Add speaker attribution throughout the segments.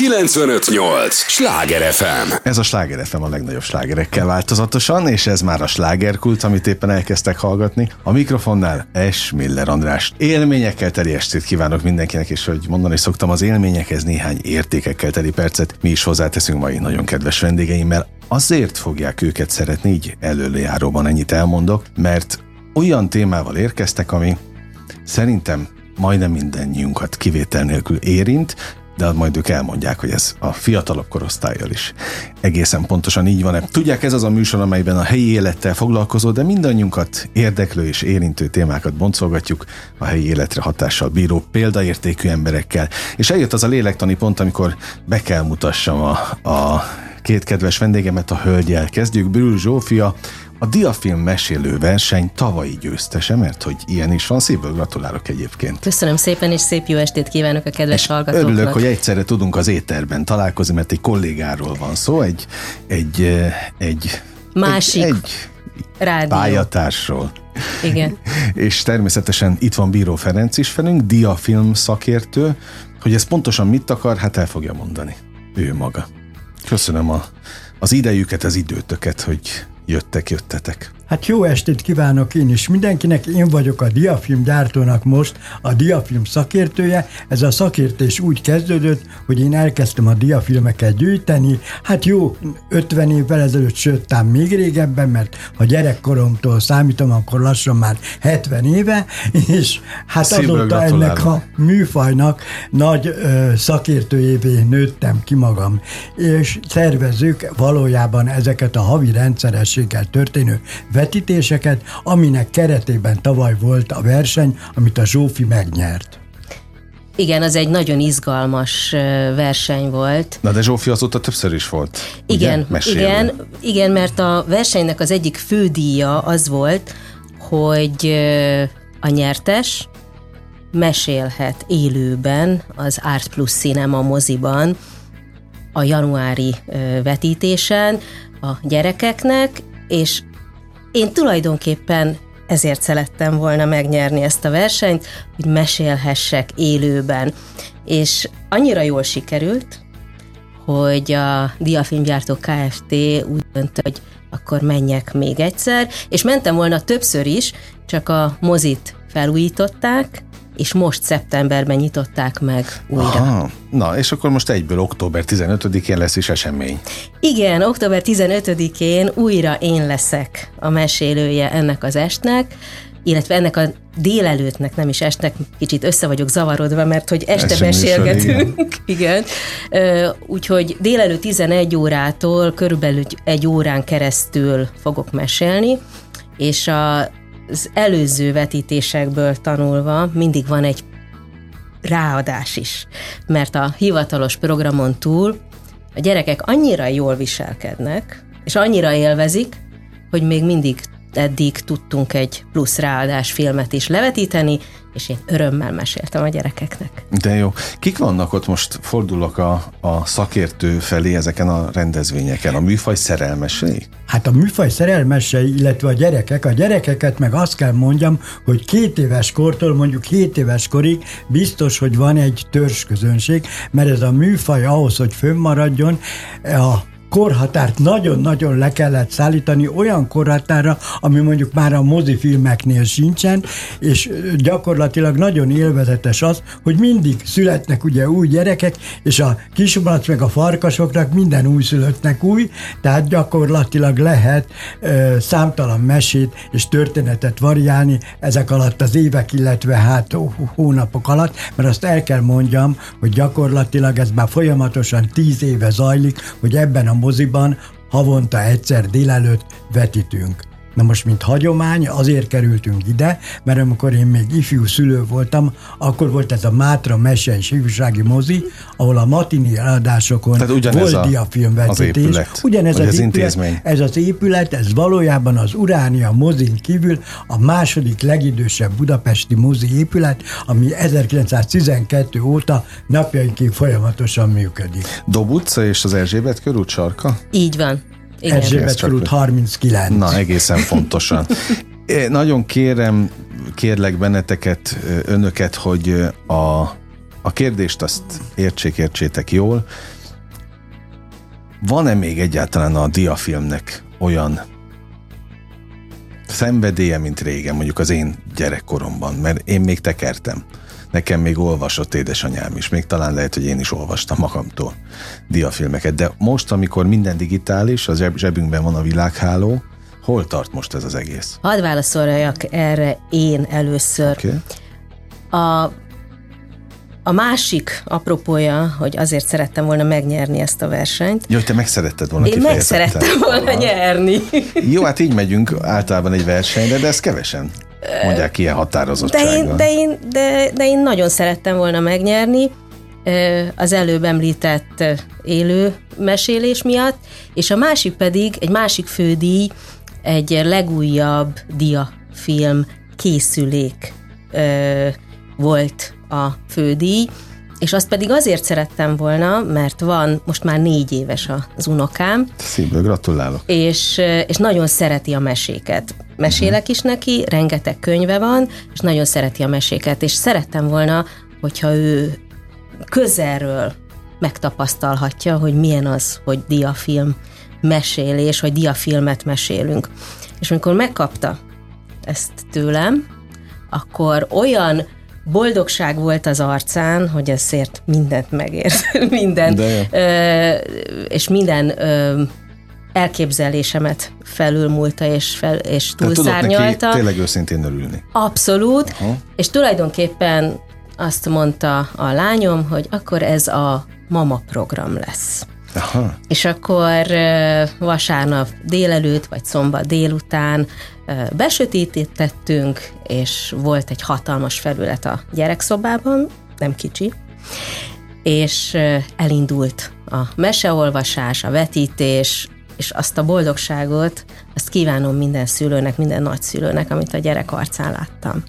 Speaker 1: 958! Sláger FM!
Speaker 2: Ez a Sláger FM a legnagyobb slágerekkel változatosan, és ez már a slágerkult, amit éppen elkezdtek hallgatni. A mikrofonnál S. Miller András. Élményekkel teli estét kívánok mindenkinek, és hogy mondani szoktam, az élményekhez néhány értékekkel teli percet mi is hozzáteszünk mai nagyon kedves vendégeimmel. Azért fogják őket szeretni, így előjáróban ennyit elmondok, mert olyan témával érkeztek, ami szerintem majdnem mindennyiunkat kivétel nélkül érint, de majd ők elmondják, hogy ez a fiatalabb korosztályjal is egészen pontosan így van-e. Tudják, ez az a műsor, amelyben a helyi élettel foglalkozó, de mindannyiunkat érdeklő és érintő témákat boncolgatjuk a helyi életre hatással bíró példaértékű emberekkel. És eljött az a lélektani pont, amikor be kell mutassam a, a két kedves vendégemet, a hölgyel. Kezdjük, Brül Zsófia, a Diafilm mesélő verseny tavalyi győztese, mert hogy ilyen is van, szívből gratulálok egyébként.
Speaker 3: Köszönöm szépen, és szép jó estét kívánok a kedves
Speaker 2: és
Speaker 3: hallgatóknak.
Speaker 2: Örülök, hogy egyszerre tudunk az étterben találkozni, mert egy kollégáról van szó, egy, egy, eh, egy
Speaker 3: Másik
Speaker 2: egy, egy
Speaker 3: rádió.
Speaker 2: pályatársról.
Speaker 3: Igen.
Speaker 2: és természetesen itt van Bíró Ferenc is velünk, diafilm szakértő, hogy ez pontosan mit akar, hát el fogja mondani. Ő maga. Köszönöm a, az idejüket, az időtöket, hogy jöttek, jöttetek.
Speaker 4: Hát jó estét kívánok én is mindenkinek, én vagyok a Diafilm gyártónak most a Diafilm szakértője. Ez a szakértés úgy kezdődött, hogy én elkezdtem a diafilmeket gyűjteni, hát jó 50 évvel ezelőtt, sőt, tám még régebben, mert ha gyerekkoromtól számítom, akkor lassan már 70 éve, és hát
Speaker 2: Szívből
Speaker 4: azóta
Speaker 2: gratulálok.
Speaker 4: ennek a műfajnak nagy ö, szakértőjévé nőttem ki magam, és szervezők valójában ezeket a havi rendszerességgel történő vetítéseket, aminek keretében tavaly volt a verseny, amit a Zsófi megnyert.
Speaker 3: Igen, az egy nagyon izgalmas verseny volt.
Speaker 2: Na de Zsófi azóta többször is volt.
Speaker 3: Igen, igen, igen, mert a versenynek az egyik fő díja az volt, hogy a nyertes mesélhet élőben az Art Plus Cinema moziban a januári vetítésen a gyerekeknek, és én tulajdonképpen ezért szerettem volna megnyerni ezt a versenyt, hogy mesélhessek élőben. És annyira jól sikerült, hogy a Diafilmgyártó Kft. úgy döntött, hogy akkor menjek még egyszer, és mentem volna többször is, csak a mozit felújították, és most szeptemberben nyitották meg újra.
Speaker 2: Aha. Na, és akkor most egyből október 15-én lesz is esemény.
Speaker 3: Igen, október 15-én újra én leszek a mesélője ennek az estnek, illetve ennek a délelőttnek, nem is estnek, kicsit össze vagyok zavarodva, mert hogy este
Speaker 2: műsor,
Speaker 3: mesélgetünk. igen. Ö, Úgyhogy délelőtt 11 órától körülbelül egy órán keresztül fogok mesélni, és a, az előző vetítésekből tanulva mindig van egy ráadás is, mert a hivatalos programon túl a gyerekek annyira jól viselkednek, és annyira élvezik, hogy még mindig eddig tudtunk egy plusz ráadás filmet is levetíteni, és én örömmel meséltem a gyerekeknek.
Speaker 2: De jó. Kik vannak ott most, fordulok a, a szakértő felé ezeken a rendezvényeken? A műfaj szerelmesei?
Speaker 4: Hát a műfaj szerelmesei, illetve a gyerekek, a gyerekeket meg azt kell mondjam, hogy két éves kortól mondjuk 7 éves korig biztos, hogy van egy törzsközönség, mert ez a műfaj ahhoz, hogy fönnmaradjon, a korhatárt nagyon-nagyon le kellett szállítani olyan korhatárra, ami mondjuk már a mozifilmeknél sincsen, és gyakorlatilag nagyon élvezetes az, hogy mindig születnek ugye új gyerekek, és a kismalac meg a farkasoknak minden újszülöttnek új, tehát gyakorlatilag lehet ö, számtalan mesét és történetet variálni ezek alatt az évek, illetve hát hó- hónapok alatt, mert azt el kell mondjam, hogy gyakorlatilag ez már folyamatosan tíz éve zajlik, hogy ebben a moziban havonta egyszer délelőtt vetítünk. Na most, mint hagyomány, azért kerültünk ide, mert amikor én még ifjú szülő voltam, akkor volt ez a Mátra Mese és ifjúsági mozi, ahol a matini
Speaker 2: ugyanez
Speaker 4: volt
Speaker 2: a-
Speaker 4: diafilmvetítés.
Speaker 2: az épület,
Speaker 4: Ugyanez az,
Speaker 2: az
Speaker 4: épület,
Speaker 2: intézmény.
Speaker 4: ez az épület, ez valójában az Uránia mozin kívül a második legidősebb budapesti mozi épület, ami 1912 óta napjainkig folyamatosan működik.
Speaker 2: Dob utca és az Erzsébet körút sarka?
Speaker 3: Így van. Igen.
Speaker 4: Erzsébet körút
Speaker 2: le-
Speaker 4: 39.
Speaker 2: Na, egészen pontosan. É, Nagyon kérem, kérlek benneteket, önöket, hogy a a kérdést azt értsék, értsétek jól. Van-e még egyáltalán a diafilmnek olyan szenvedélye, mint régen, mondjuk az én gyerekkoromban, mert én még tekertem. Nekem még olvasott édesanyám is, még talán lehet, hogy én is olvastam magamtól diafilmeket, de most, amikor minden digitális, az zsebünkben van a világháló, hol tart most ez az egész?
Speaker 3: Hadd válaszoljak erre én először. Okay. A a másik apropója, hogy azért szerettem volna megnyerni ezt a versenyt.
Speaker 2: Jó, te megszeretted volna
Speaker 3: Én meg szerettem volna Aha. nyerni.
Speaker 2: Jó, hát így megyünk általában egy versenyre, de ez kevesen mondják ilyen határozottsággal.
Speaker 3: De én, de én, de, de én nagyon szerettem volna megnyerni az előbb említett élő mesélés miatt, és a másik pedig, egy másik fődíj, egy legújabb diafilm készülék volt a fődíj, és azt pedig azért szerettem volna, mert van, most már négy éves az unokám.
Speaker 2: Szívből gratulálok.
Speaker 3: És, és nagyon szereti a meséket. Mesélek is neki, rengeteg könyve van, és nagyon szereti a meséket, és szerettem volna, hogyha ő közelről megtapasztalhatja, hogy milyen az, hogy diafilm mesélés, hogy diafilmet mesélünk. És amikor megkapta ezt tőlem, akkor olyan boldogság volt az arcán, hogy ezért mindent megért, minden, ö, és minden ö, elképzelésemet felülmúlta és, fel, és túlszárnyalta.
Speaker 2: Tudok tényleg őszintén örülni.
Speaker 3: Abszolút, Aha. és tulajdonképpen azt mondta a lányom, hogy akkor ez a mama program lesz. Aha. És akkor vasárnap délelőtt, vagy szombat délután besötétítettünk, és volt egy hatalmas felület a gyerekszobában, nem kicsi, és elindult a meseolvasás, a vetítés, és azt a boldogságot, azt kívánom minden szülőnek, minden nagyszülőnek, amit a gyerek arcán láttam.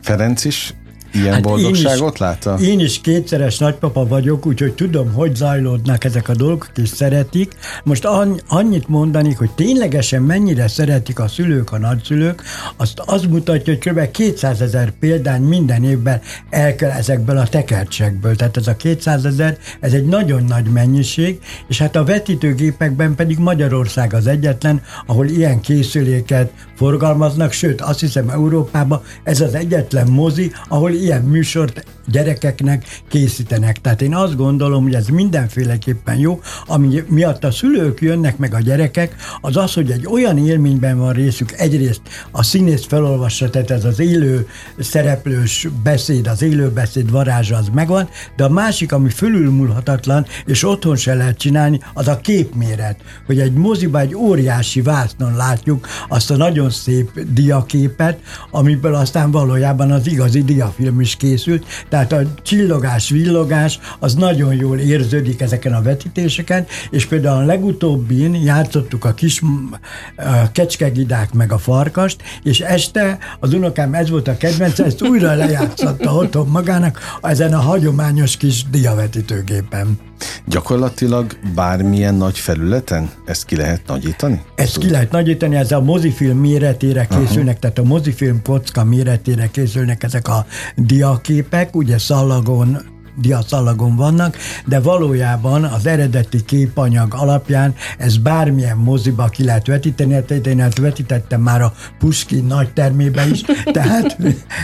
Speaker 2: Ferenc is Ilyen hát boldogságot én is, látta?
Speaker 4: Én is kétszeres nagypapa vagyok, úgyhogy tudom, hogy zajlódnak ezek a dolgok, és szeretik. Most annyit mondani, hogy ténylegesen mennyire szeretik a szülők, a nagyszülők, azt az mutatja, hogy kb. 200 ezer példány minden évben el kell ezekből a tekercsekből. Tehát ez a 200 ezer, ez egy nagyon nagy mennyiség, és hát a vetítőgépekben pedig Magyarország az egyetlen, ahol ilyen készüléket forgalmaznak, sőt, azt hiszem Európában ez az egyetlen mozi, ahol ilyen műsort gyerekeknek készítenek. Tehát én azt gondolom, hogy ez mindenféleképpen jó, ami miatt a szülők jönnek meg a gyerekek, az az, hogy egy olyan élményben van részük, egyrészt a színész felolvassa, tehát ez az élő szereplős beszéd, az élő beszéd varázsa az megvan, de a másik, ami fölülmúlhatatlan, és otthon se lehet csinálni, az a képméret, hogy egy moziba egy óriási vásznon látjuk azt a nagyon szép diaképet, amiből aztán valójában az igazi diafilm is készült, tehát a csillogás, villogás az nagyon jól érződik ezeken a vetítéseken, és például a legutóbbin játszottuk a kis a kecskegidák meg a farkast, és este az unokám ez volt a kedvence, ezt újra lejátszotta otthon magának ezen a hagyományos kis diavetítőgépen.
Speaker 2: Gyakorlatilag bármilyen nagy felületen ezt ki lehet nagyítani?
Speaker 4: Ezt ki lehet nagyítani, ez a mozifilm méretére készülnek, uh-huh. tehát a mozifilm kocka méretére készülnek ezek a diaképek, ugye szallagon diaszalagon vannak, de valójában az eredeti képanyag alapján ez bármilyen moziba ki lehet vetíteni, hát én ezt vetítettem már a Puskin nagy termében is, tehát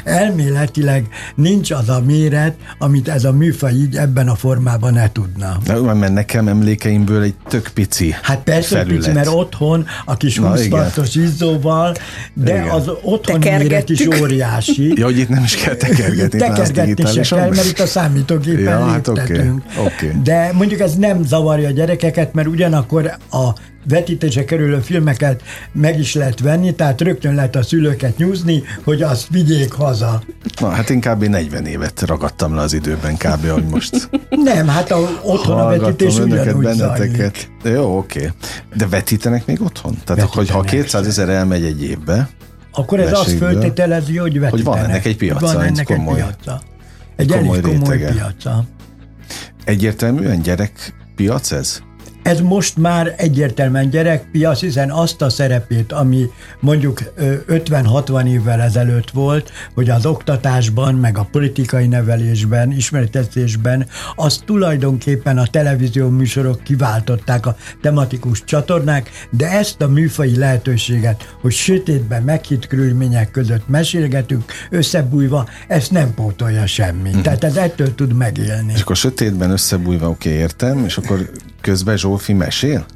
Speaker 4: elméletileg nincs az a méret, amit ez a műfaj így ebben a formában ne tudna.
Speaker 2: Na, mert nekem emlékeimből egy tök pici
Speaker 4: Hát persze
Speaker 2: felület.
Speaker 4: pici, mert otthon a kis 20 izzóval, de igen. az otthon méret is óriási.
Speaker 2: Ja, hogy itt nem is kell tekergetni.
Speaker 4: Tekergetni se kell, mert itt a számítógép tulajdonképpen ja, hát okay, okay. De mondjuk ez nem zavarja a gyerekeket, mert ugyanakkor a vetítése kerülő filmeket meg is lehet venni, tehát rögtön lehet a szülőket nyúzni, hogy azt vigyék haza.
Speaker 2: Na, hát én kb. 40 évet ragadtam le az időben, kb. hogy most
Speaker 4: Nem, hát a, otthon a vetítés ugyanúgy benneteket.
Speaker 2: Zajlik. Jó, oké. Okay. De vetítenek még otthon? Tehát, vetítenek hogy ha 200 ezer elmegy egy évbe,
Speaker 4: akkor ez azt föltételezi, hogy vetítenek.
Speaker 2: Hogy van ennek egy piaca, van ennek egy komoly. piaca.
Speaker 4: Egy komoly elég komoly rétege. piaca.
Speaker 2: Egyértelműen gyerek piac ez?
Speaker 4: Ez most már egyértelműen gyerekpiac, hiszen azt a szerepét, ami mondjuk 50-60 évvel ezelőtt volt, hogy az oktatásban, meg a politikai nevelésben, ismeretezésben, az tulajdonképpen a televízió műsorok kiváltották a tematikus csatornák, de ezt a műfai lehetőséget, hogy sötétben meghitt körülmények között mesélgetünk, összebújva, ezt nem pótolja semmi. Uh-huh. Tehát ez ettől tud megélni.
Speaker 2: És akkor sötétben összebújva, oké, okay, értem, és akkor közben Zsófi mesél?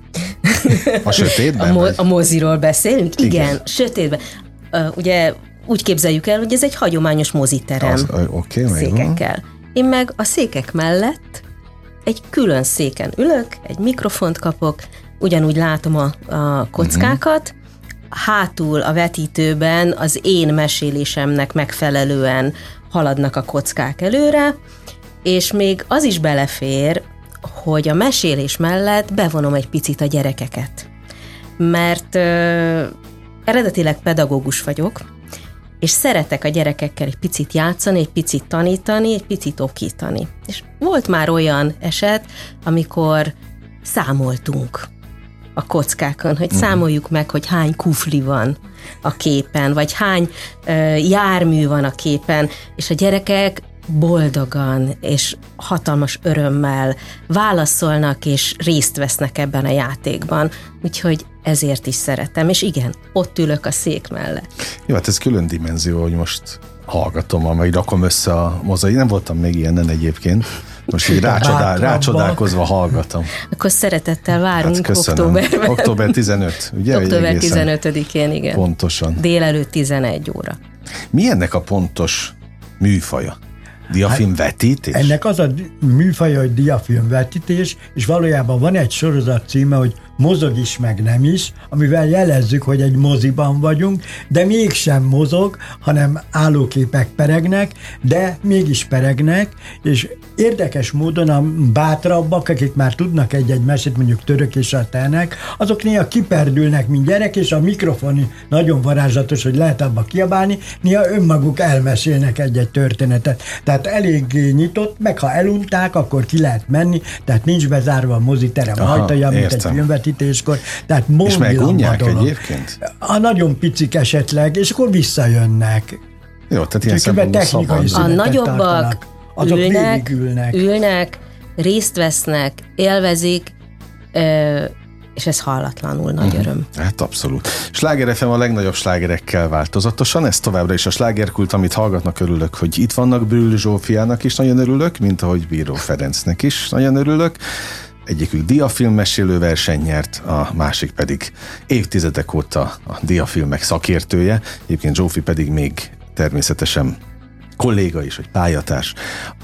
Speaker 2: A sötétben?
Speaker 3: A, mo- a moziról beszélünk? Igen, Igen sötétben. Uh, ugye úgy képzeljük el, hogy ez egy hagyományos moziterem Az,
Speaker 2: okay,
Speaker 3: székekkel. Én meg a székek mellett egy külön széken ülök, egy mikrofont kapok, ugyanúgy látom a, a kockákat, uh-huh. hátul a vetítőben az én mesélésemnek megfelelően haladnak a kockák előre, és még az is belefér, hogy a mesélés mellett bevonom egy picit a gyerekeket. Mert ö, eredetileg pedagógus vagyok, és szeretek a gyerekekkel egy picit játszani, egy picit tanítani, egy picit okítani. És volt már olyan eset, amikor számoltunk a kockákon, hogy uh-huh. számoljuk meg, hogy hány kufli van a képen, vagy hány ö, jármű van a képen, és a gyerekek boldogan és hatalmas örömmel válaszolnak és részt vesznek ebben a játékban. Úgyhogy ezért is szeretem, és igen, ott ülök a szék mellett.
Speaker 2: Jó, hát ez külön dimenzió, hogy most hallgatom, meg rakom össze a mozai. Nem voltam még ilyenen egyébként. Most így rácsodál, rácsodálkozva hallgatom.
Speaker 3: Akkor szeretettel várunk hát októberben.
Speaker 2: Október 15, ugye?
Speaker 3: Október 15-én, igen.
Speaker 2: Pontosan.
Speaker 3: Délelőtt 11 óra.
Speaker 2: Mi ennek a pontos műfaja? Diafilmvetítés?
Speaker 4: Hát ennek az a műfaja, hogy diafilmvetítés, és valójában van egy sorozat címe, hogy mozog is, meg nem is, amivel jelezzük, hogy egy moziban vagyunk, de mégsem mozog, hanem állóképek peregnek, de mégis peregnek, és érdekes módon a bátrabbak, akik már tudnak egy-egy mesét, mondjuk török és a tenek, azok néha kiperdülnek, mint gyerek, és a mikrofon nagyon varázslatos, hogy lehet abba kiabálni, néha önmaguk elmesélnek egy-egy történetet. Tehát elég nyitott, meg ha elunták, akkor ki lehet menni, tehát nincs bezárva a moziterem ajtaja, mint egy filmvetítéskor. Tehát
Speaker 2: és megunják egyébként?
Speaker 4: A nagyon picik esetleg, és akkor visszajönnek.
Speaker 2: Jó, tehát ilyen szempontból
Speaker 3: A nagyobbak tartanak azok ülnek, ülnek. ülnek, részt vesznek, élvezik, és ez hallatlanul nagy uh-huh. öröm.
Speaker 2: Hát abszolút. Sláger FM a legnagyobb slágerekkel változatosan, ez továbbra is a slágerkult, amit hallgatnak, örülök, hogy itt vannak Brül Zsófiának is nagyon örülök, mint ahogy Bíró Ferencnek is nagyon örülök. Egyikük diafilmmesélő verseny nyert, a másik pedig évtizedek óta a diafilmek szakértője, egyébként Zsófi pedig még természetesen kolléga is, vagy pályatárs,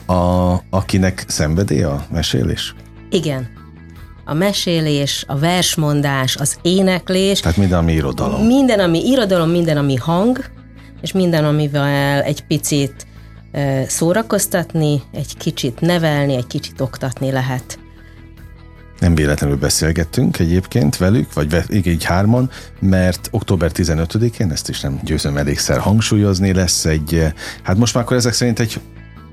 Speaker 2: a, akinek szenvedély a mesélés?
Speaker 3: Igen. A mesélés, a versmondás, az éneklés.
Speaker 2: Tehát minden, ami irodalom.
Speaker 3: Minden, ami irodalom, minden, ami hang, és minden, amivel egy picit szórakoztatni, egy kicsit nevelni, egy kicsit oktatni lehet.
Speaker 2: Nem véletlenül beszélgettünk egyébként velük, vagy így hárman, mert október 15-én, ezt is nem győzöm elégszer hangsúlyozni, lesz egy, eh, hát most már akkor ezek szerint egy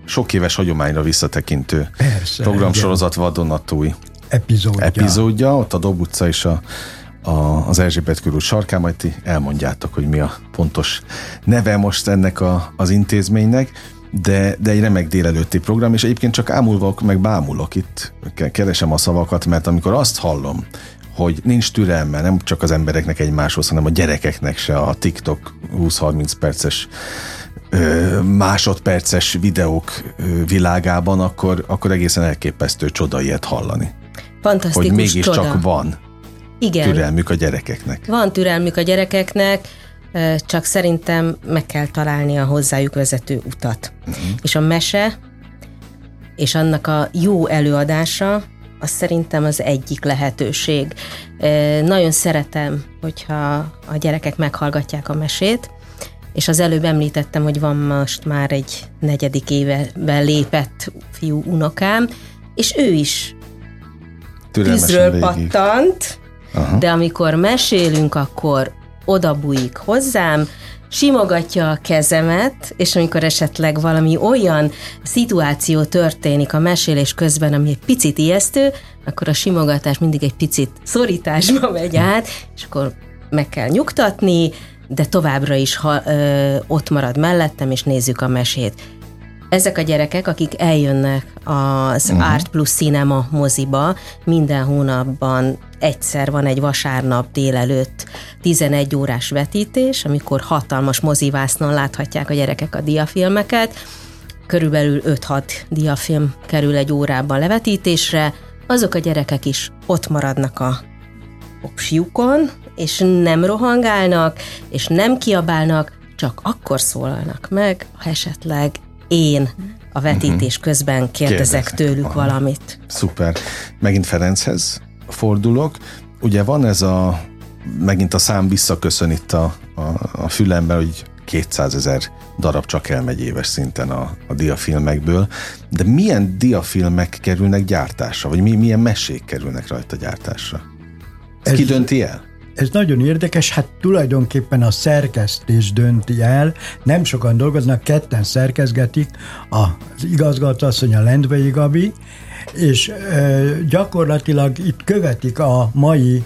Speaker 2: sok éves hagyományra visszatekintő Persze, programsorozat vadonatúj
Speaker 4: epizódja.
Speaker 2: epizódja. Ott a Dob utca és a, a, az Erzsébet körül sarkán, majd ti elmondjátok, hogy mi a pontos neve most ennek a, az intézménynek de, de egy remek délelőtti program, és egyébként csak ámulok, meg bámulok itt, keresem a szavakat, mert amikor azt hallom, hogy nincs türelme nem csak az embereknek egymáshoz, hanem a gyerekeknek se a TikTok 20-30 perces másodperces videók világában, akkor, akkor egészen elképesztő csoda ilyet hallani.
Speaker 3: Fantasztikus
Speaker 2: Hogy mégiscsak
Speaker 3: csoda.
Speaker 2: van Igen. türelmük a gyerekeknek.
Speaker 3: Van türelmük a gyerekeknek, csak szerintem meg kell találni a hozzájuk vezető utat. Uh-huh. És a mese és annak a jó előadása, az szerintem az egyik lehetőség. Nagyon szeretem, hogyha a gyerekek meghallgatják a mesét, és az előbb említettem, hogy van most már egy negyedik éveben lépett fiú unokám, és ő is tűzről pattant, Aha. de amikor mesélünk, akkor odabújik hozzám, simogatja a kezemet, és amikor esetleg valami olyan szituáció történik a mesélés közben, ami egy picit ijesztő, akkor a simogatás mindig egy picit szorításba megy át, és akkor meg kell nyugtatni, de továbbra is ha, ö, ott marad mellettem, és nézzük a mesét. Ezek a gyerekek, akik eljönnek az uh-huh. Art Plus Cinema moziba, minden hónapban egyszer van egy vasárnap délelőtt 11 órás vetítés, amikor hatalmas mozivásznon láthatják a gyerekek a diafilmeket, körülbelül 5-6 diafilm kerül egy órában levetítésre, azok a gyerekek is ott maradnak a popsjukon, és nem rohangálnak, és nem kiabálnak, csak akkor szólalnak meg, ha esetleg én a vetítés mhm. közben kérdezek Kérdezek. tőlük Aha. valamit.
Speaker 2: Szuper. Megint Ferenchez fordulok. Ugye van ez a, megint a szám visszaköszön itt a, a, a fülemben, hogy 200 ezer darab csak elmegy éves szinten a, a diafilmekből, de milyen diafilmek kerülnek gyártásra, vagy mi, milyen mesék kerülnek rajta gyártásra? Ez, Ki dönti el?
Speaker 4: Ez nagyon érdekes, hát tulajdonképpen a szerkesztés dönti el, nem sokan dolgoznak, ketten szerkezgetik, az igazgató asszony a Lendvei Gabi, és gyakorlatilag itt követik a mai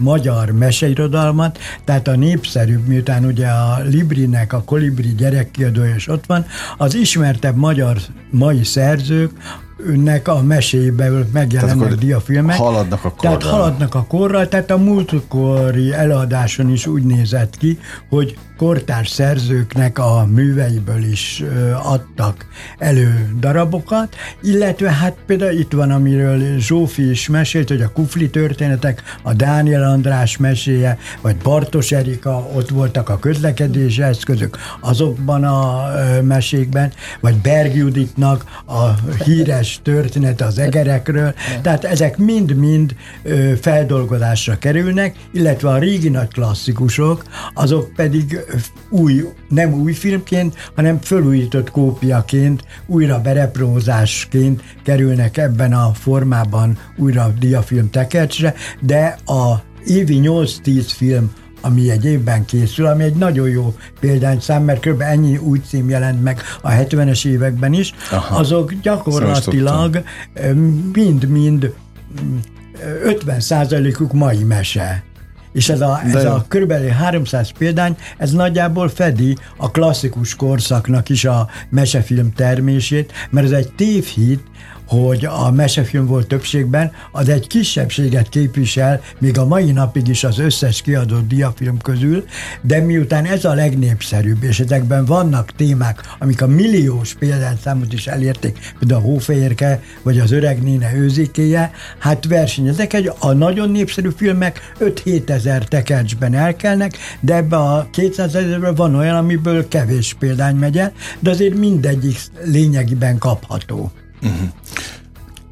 Speaker 4: magyar meseirodalmat, tehát a népszerűbb, miután ugye a Librinek a Kolibri gyerekkiadója is ott van, az ismertebb magyar mai szerzők, önnek a meséiből megjelennek diafilmek.
Speaker 2: Haladnak a korral.
Speaker 4: Tehát haladnak a korral, tehát a múltkori előadáson is úgy nézett ki, hogy kortárs szerzőknek a műveiből is adtak elő darabokat, illetve hát például itt van, amiről Zsófi is mesélt, hogy a kufli történetek, a Dániel András meséje, vagy Bartos Erika, ott voltak a közlekedési eszközök azokban a mesékben, vagy Berg Juditnak a híres története az egerekről, tehát ezek mind-mind feldolgozásra kerülnek, illetve a régi nagy klasszikusok, azok pedig új, nem új filmként, hanem fölújított kópiaként, újra bereprózásként kerülnek ebben a formában újra diafilm tekercsre, de a évi 8-10 film ami egy évben készül, ami egy nagyon jó szám, mert kb. ennyi új cím jelent meg a 70-es években is, Aha. azok gyakorlatilag mind-mind 50 százalékuk mai mese. És ez a, ez a körülbelül 300 példány, ez nagyjából fedi a klasszikus korszaknak is a mesefilm termését, mert ez egy tévhit, hogy a mesefilm volt többségben, az egy kisebbséget képvisel, még a mai napig is az összes kiadott diafilm közül, de miután ez a legnépszerűbb, és ezekben vannak témák, amik a milliós példányszámot is elérték, például a Hófehérke, vagy az Öreg Néne őzikéje, hát versenyezek, egy, a nagyon népszerű filmek 5-7 ezer tekercsben elkelnek, de ebbe a 200 ezerben van olyan, amiből kevés példány megy el, de azért mindegyik lényegében kapható. Uh-huh.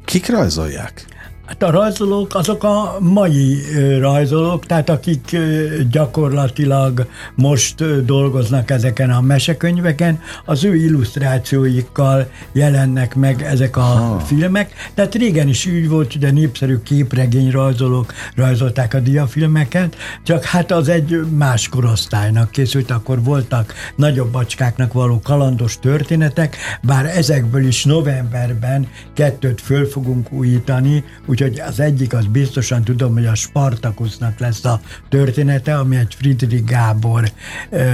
Speaker 2: Kik rajzolják?
Speaker 4: Hát a rajzolók azok a mai rajzolók, tehát akik gyakorlatilag most dolgoznak ezeken a mesekönyveken, az ő illusztrációikkal jelennek meg ezek a ha. filmek. Tehát régen is úgy volt, hogy a népszerű képregény rajzolók rajzolták a diafilmeket, csak hát az egy más korosztálynak készült, akkor voltak nagyobb bacskáknak való kalandos történetek, bár ezekből is novemberben kettőt föl fogunk újítani, Úgyhogy az egyik az biztosan tudom, hogy a Spartakusznak lesz a története, ami egy Friedrich Gábor ö,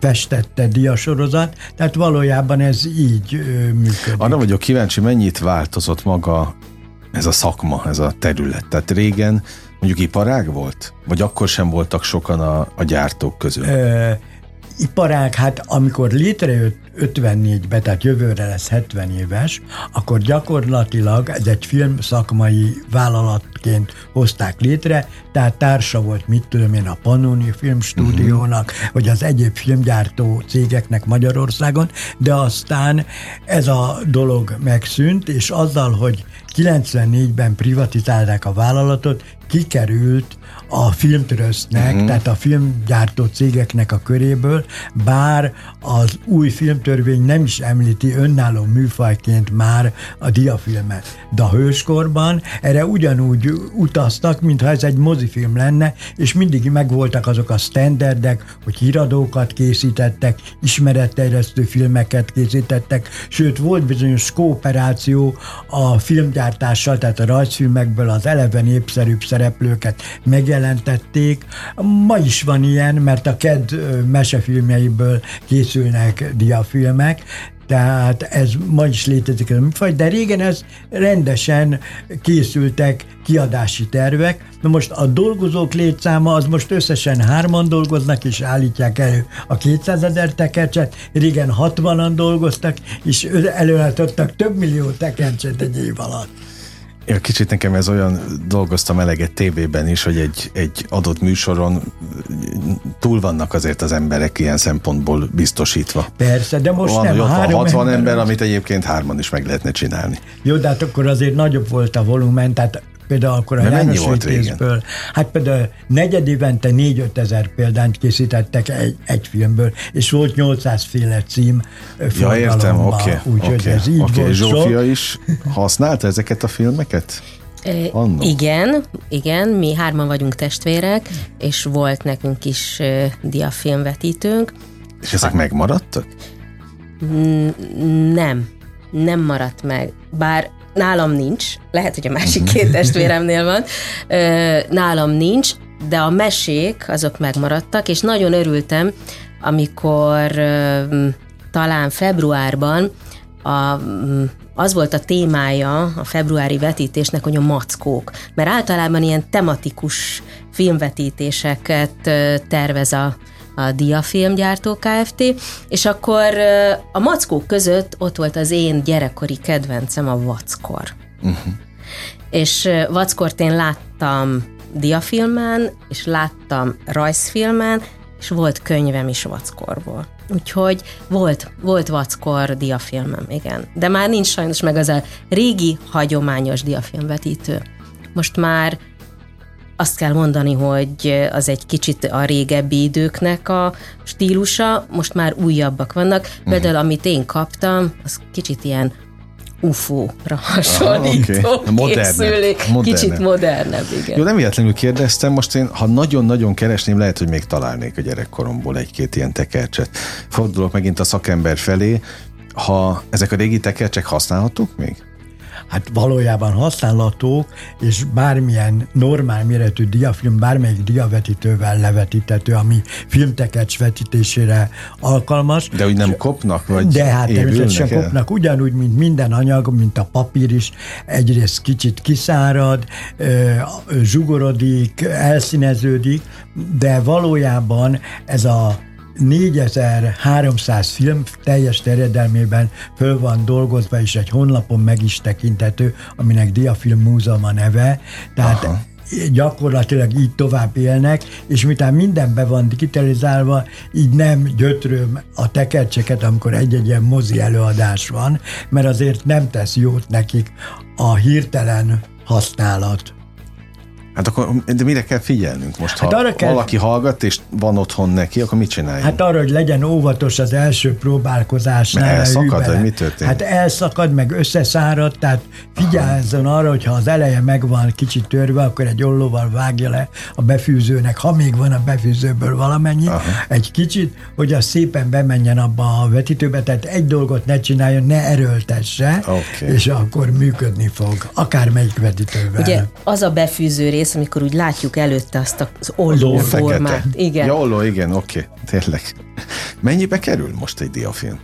Speaker 4: festette diasorozat, tehát valójában ez így ö, működik.
Speaker 2: Arra vagyok kíváncsi, mennyit változott maga ez a szakma, ez a terület. Tehát régen mondjuk iparág volt? Vagy akkor sem voltak sokan a, a gyártók közül? Ö,
Speaker 4: iparág, hát amikor létrejött 54-ben, tehát jövőre lesz 70 éves, akkor gyakorlatilag ez egy filmszakmai vállalatként hozták létre, tehát társa volt, mit tudom én, a Pannoni Filmstúdiónak, uh-huh. vagy az egyéb filmgyártó cégeknek Magyarországon, de aztán ez a dolog megszűnt, és azzal, hogy 94-ben privatizálták a vállalatot, kikerült a filmtrösznek, uh-huh. tehát a filmgyártó cégeknek a köréből, bár az új film vámtörvény nem is említi önálló műfajként már a diafilmet. De a hőskorban erre ugyanúgy utaztak, mintha ez egy mozifilm lenne, és mindig megvoltak azok a standardek, hogy híradókat készítettek, ismeretterjesztő filmeket készítettek, sőt volt bizonyos kooperáció a filmgyártással, tehát a rajzfilmekből az eleve népszerűbb szereplőket megjelentették. Ma is van ilyen, mert a KED mesefilmjeiből készülnek diafilmek, tehát ez ma is létezik de régen ez rendesen készültek kiadási tervek. Na most a dolgozók létszáma az most összesen hárman dolgoznak, és állítják elő a 200 ezer tekercset, régen 60-an dolgoztak, és előállítottak több millió tekercset egy év alatt.
Speaker 2: Ja, kicsit nekem ez olyan, dolgoztam eleget tévében is, hogy egy, egy adott műsoron túl vannak azért az emberek ilyen szempontból biztosítva.
Speaker 4: Persze, de most
Speaker 2: Van,
Speaker 4: nem.
Speaker 2: ott
Speaker 4: három
Speaker 2: 60 ember, amit egyébként hárman is meg lehetne csinálni.
Speaker 4: Jó, de hát akkor azért nagyobb volt a volumen, tehát például akkor a
Speaker 2: De
Speaker 4: János
Speaker 2: volt
Speaker 4: Vitézből, hát például negyed évente 4-5 ezer példányt készítettek egy, egy filmből, és volt 800 féle cím
Speaker 2: Ja, értem, oké.
Speaker 4: úgyhogy
Speaker 2: oké,
Speaker 4: ez így
Speaker 2: oké.
Speaker 4: volt
Speaker 2: Zsófia
Speaker 4: sok.
Speaker 2: is használta ezeket a filmeket?
Speaker 3: Ö,
Speaker 2: Annó.
Speaker 3: Igen, igen, mi hárman vagyunk testvérek, és volt nekünk is diafilmvetítőnk.
Speaker 2: És ezek megmaradtak?
Speaker 3: Nem, nem maradt meg. Bár nálam nincs, lehet, hogy a másik két testvéremnél van, nálam nincs, de a mesék azok megmaradtak, és nagyon örültem, amikor talán februárban a, az volt a témája a februári vetítésnek, hogy a mackók. Mert általában ilyen tematikus filmvetítéseket tervez a, a Diafilmgyártó Kft. És akkor a mackók között ott volt az én gyerekkori kedvencem, a vackor. Uh-huh. És vackort én láttam diafilmen, és láttam rajzfilmen, és volt könyvem is vackorból. Úgyhogy volt, volt vackor diafilmem, igen. De már nincs sajnos meg az a régi, hagyományos diafilmvetítő. Most már azt kell mondani, hogy az egy kicsit a régebbi időknek a stílusa, most már újabbak vannak. Például, amit én kaptam, az kicsit ilyen UFO-ra hasonlító
Speaker 2: oké. Modernebb. Modernebb.
Speaker 3: Kicsit modernebb, igen.
Speaker 2: Jó, nem véletlenül kérdeztem, most én, ha nagyon-nagyon keresném, lehet, hogy még találnék a gyerekkoromból egy-két ilyen tekercset. Fordulok megint a szakember felé, ha ezek a régi tekercsek használhatók még?
Speaker 4: Hát valójában használhatók, és bármilyen normál méretű diafilm, bármelyik diavetítővel levetítető, ami filmtekercs vetítésére alkalmas.
Speaker 2: De úgy nem kopnak, vagy
Speaker 4: De hát természetesen
Speaker 2: el?
Speaker 4: kopnak, ugyanúgy, mint minden anyag, mint a papír is, egyrészt kicsit kiszárad, zsugorodik, elszíneződik, de valójában ez a 4300 film teljes terjedelmében föl van dolgozva, és egy honlapon meg is tekintető, aminek Diafilm Múzeum a neve. Tehát Aha gyakorlatilag így tovább élnek, és miután minden be van digitalizálva, így nem gyötröm a tekercseket, amikor egy-egy ilyen mozi előadás van, mert azért nem tesz jót nekik a hirtelen használat.
Speaker 2: Hát akkor de mire kell figyelnünk most?
Speaker 4: Hát
Speaker 2: Ha
Speaker 4: arra kell-
Speaker 2: valaki hallgat, és van otthon neki, akkor mit csináljon?
Speaker 4: Hát arra, hogy legyen óvatos az első próbálkozásnál.
Speaker 2: Mert elszakad, vagy mi történik?
Speaker 4: Hát elszakad, meg összeszárad, tehát figyeljezzon arra, hogy ha az eleje meg van kicsit törve, akkor egy ollóval vágja le a befűzőnek, ha még van a befűzőből valamennyi, Aha. egy kicsit, hogy az szépen bemenjen abba a vetítőbe, tehát egy dolgot ne csináljon, ne erőltesse,
Speaker 2: Oké.
Speaker 4: és akkor működni fog, akármelyik vetítővel.
Speaker 3: Ugye az a befűző rész, amikor úgy látjuk előtte azt az olló formát. Igen.
Speaker 2: Ja, olló, igen, oké, tényleg. Mennyibe kerül most egy diafilm?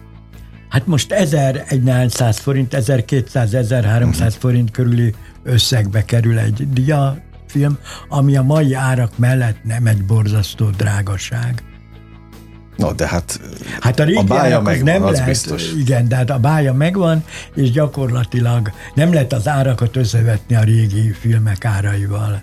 Speaker 4: Hát most 1100 forint, 1200-1300 uh-huh. forint körüli összegbe kerül egy diafilm, ami a mai árak mellett nem egy borzasztó drágaság.
Speaker 2: No, de hát,
Speaker 4: Hát a régi
Speaker 2: a bája megvan,
Speaker 4: nem
Speaker 2: az
Speaker 4: lehet,
Speaker 2: biztos.
Speaker 4: Igen, de hát a bája megvan, és gyakorlatilag nem lehet az árakat összevetni a régi filmek áraival.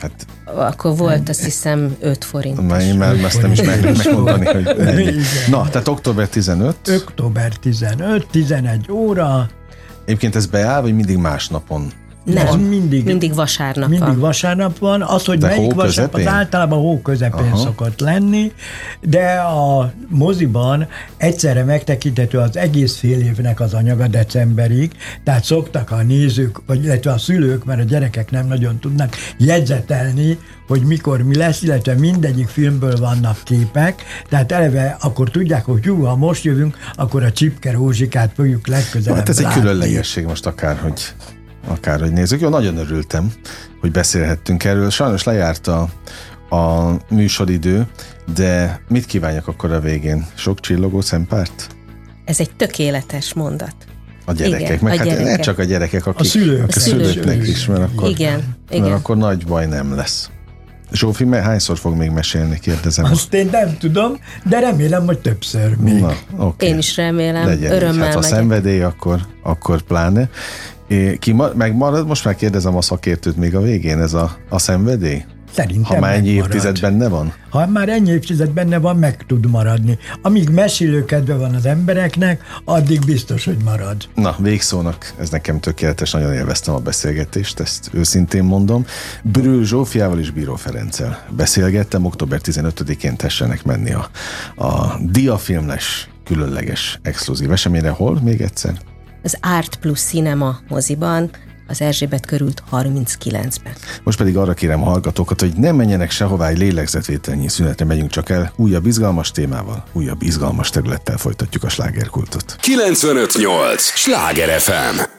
Speaker 2: Hát
Speaker 3: Akkor volt azt hiszem 5 forint.
Speaker 2: már én már ezt nem is meg, megmondani, hogy mennyi.
Speaker 4: Igen.
Speaker 2: Na, tehát október 15.
Speaker 4: Október 15, 11 óra,
Speaker 2: Egyébként ez beáll, vagy mindig más napon?
Speaker 3: Nem,
Speaker 4: Ez
Speaker 3: mindig, mindig vasárnap
Speaker 4: mindig
Speaker 3: van.
Speaker 4: vasárnap van. Az, hogy
Speaker 2: De
Speaker 4: melyik vasárnap, az általában hó közepén
Speaker 2: Aha.
Speaker 4: szokott lenni, de a moziban egyszerre megtekinthető az egész fél évnek az anyaga decemberig, tehát szoktak a nézők, vagy illetve a szülők, mert a gyerekek nem nagyon tudnak jegyzetelni, hogy mikor mi lesz, illetve mindegyik filmből vannak képek, tehát eleve akkor tudják, hogy jó, ha most jövünk, akkor a Csipke Rózsikát fogjuk legközelebb
Speaker 2: Hát ez egy
Speaker 4: látni.
Speaker 2: különlegesség most akárhogy, akárhogy nézzük. Jó, nagyon örültem, hogy beszélhettünk erről. Sajnos lejárt a, a műsoridő, de mit kívánjak akkor a végén? Sok csillogó szempárt?
Speaker 3: Ez egy tökéletes mondat.
Speaker 2: A gyerekek,
Speaker 3: Igen,
Speaker 2: meg
Speaker 3: a
Speaker 2: hát ne
Speaker 3: gyerekek.
Speaker 2: csak a gyerekek, akik,
Speaker 4: A szülők.
Speaker 2: a
Speaker 3: A szülők.
Speaker 2: szülőknek is, mert akkor,
Speaker 3: Igen, igen.
Speaker 2: mert akkor nagy baj nem lesz. Zsófi, me- hányszor fog még mesélni, kérdezem.
Speaker 4: Azt én nem tudom, de remélem, hogy többször még.
Speaker 2: Na, oké.
Speaker 3: Én is remélem,
Speaker 2: Legyen így.
Speaker 3: örömmel
Speaker 2: Hát ha
Speaker 3: megyek.
Speaker 2: szenvedély, akkor, akkor pláne. É, ki ma, megmarad, most már kérdezem a szakértőt még a végén, ez a, a szenvedély?
Speaker 4: Szerintem
Speaker 2: Ha már ennyi
Speaker 4: megmarad.
Speaker 2: évtized benne van?
Speaker 4: Ha már ennyi évtized benne van, meg tud maradni. Amíg mesélőkedve van az embereknek, addig biztos, hogy marad.
Speaker 2: Na, végszónak, ez nekem tökéletes, nagyon élveztem a beszélgetést, ezt őszintén mondom. Brül Zsófiával és Bíró Ferenccel beszélgettem, október 15-én tessenek menni a, a diafilmles különleges exkluzív eseményre. Hol? Még egyszer?
Speaker 3: Az Art Plus Cinema moziban, az Erzsébet körült 39-ben.
Speaker 2: Most pedig arra kérem a hallgatókat, hogy ne menjenek sehová, egy lélegzetvételnyi szünetre megyünk csak el. Újabb izgalmas témával, újabb izgalmas területtel folytatjuk a slágerkultot.
Speaker 1: 958! Sláger FM!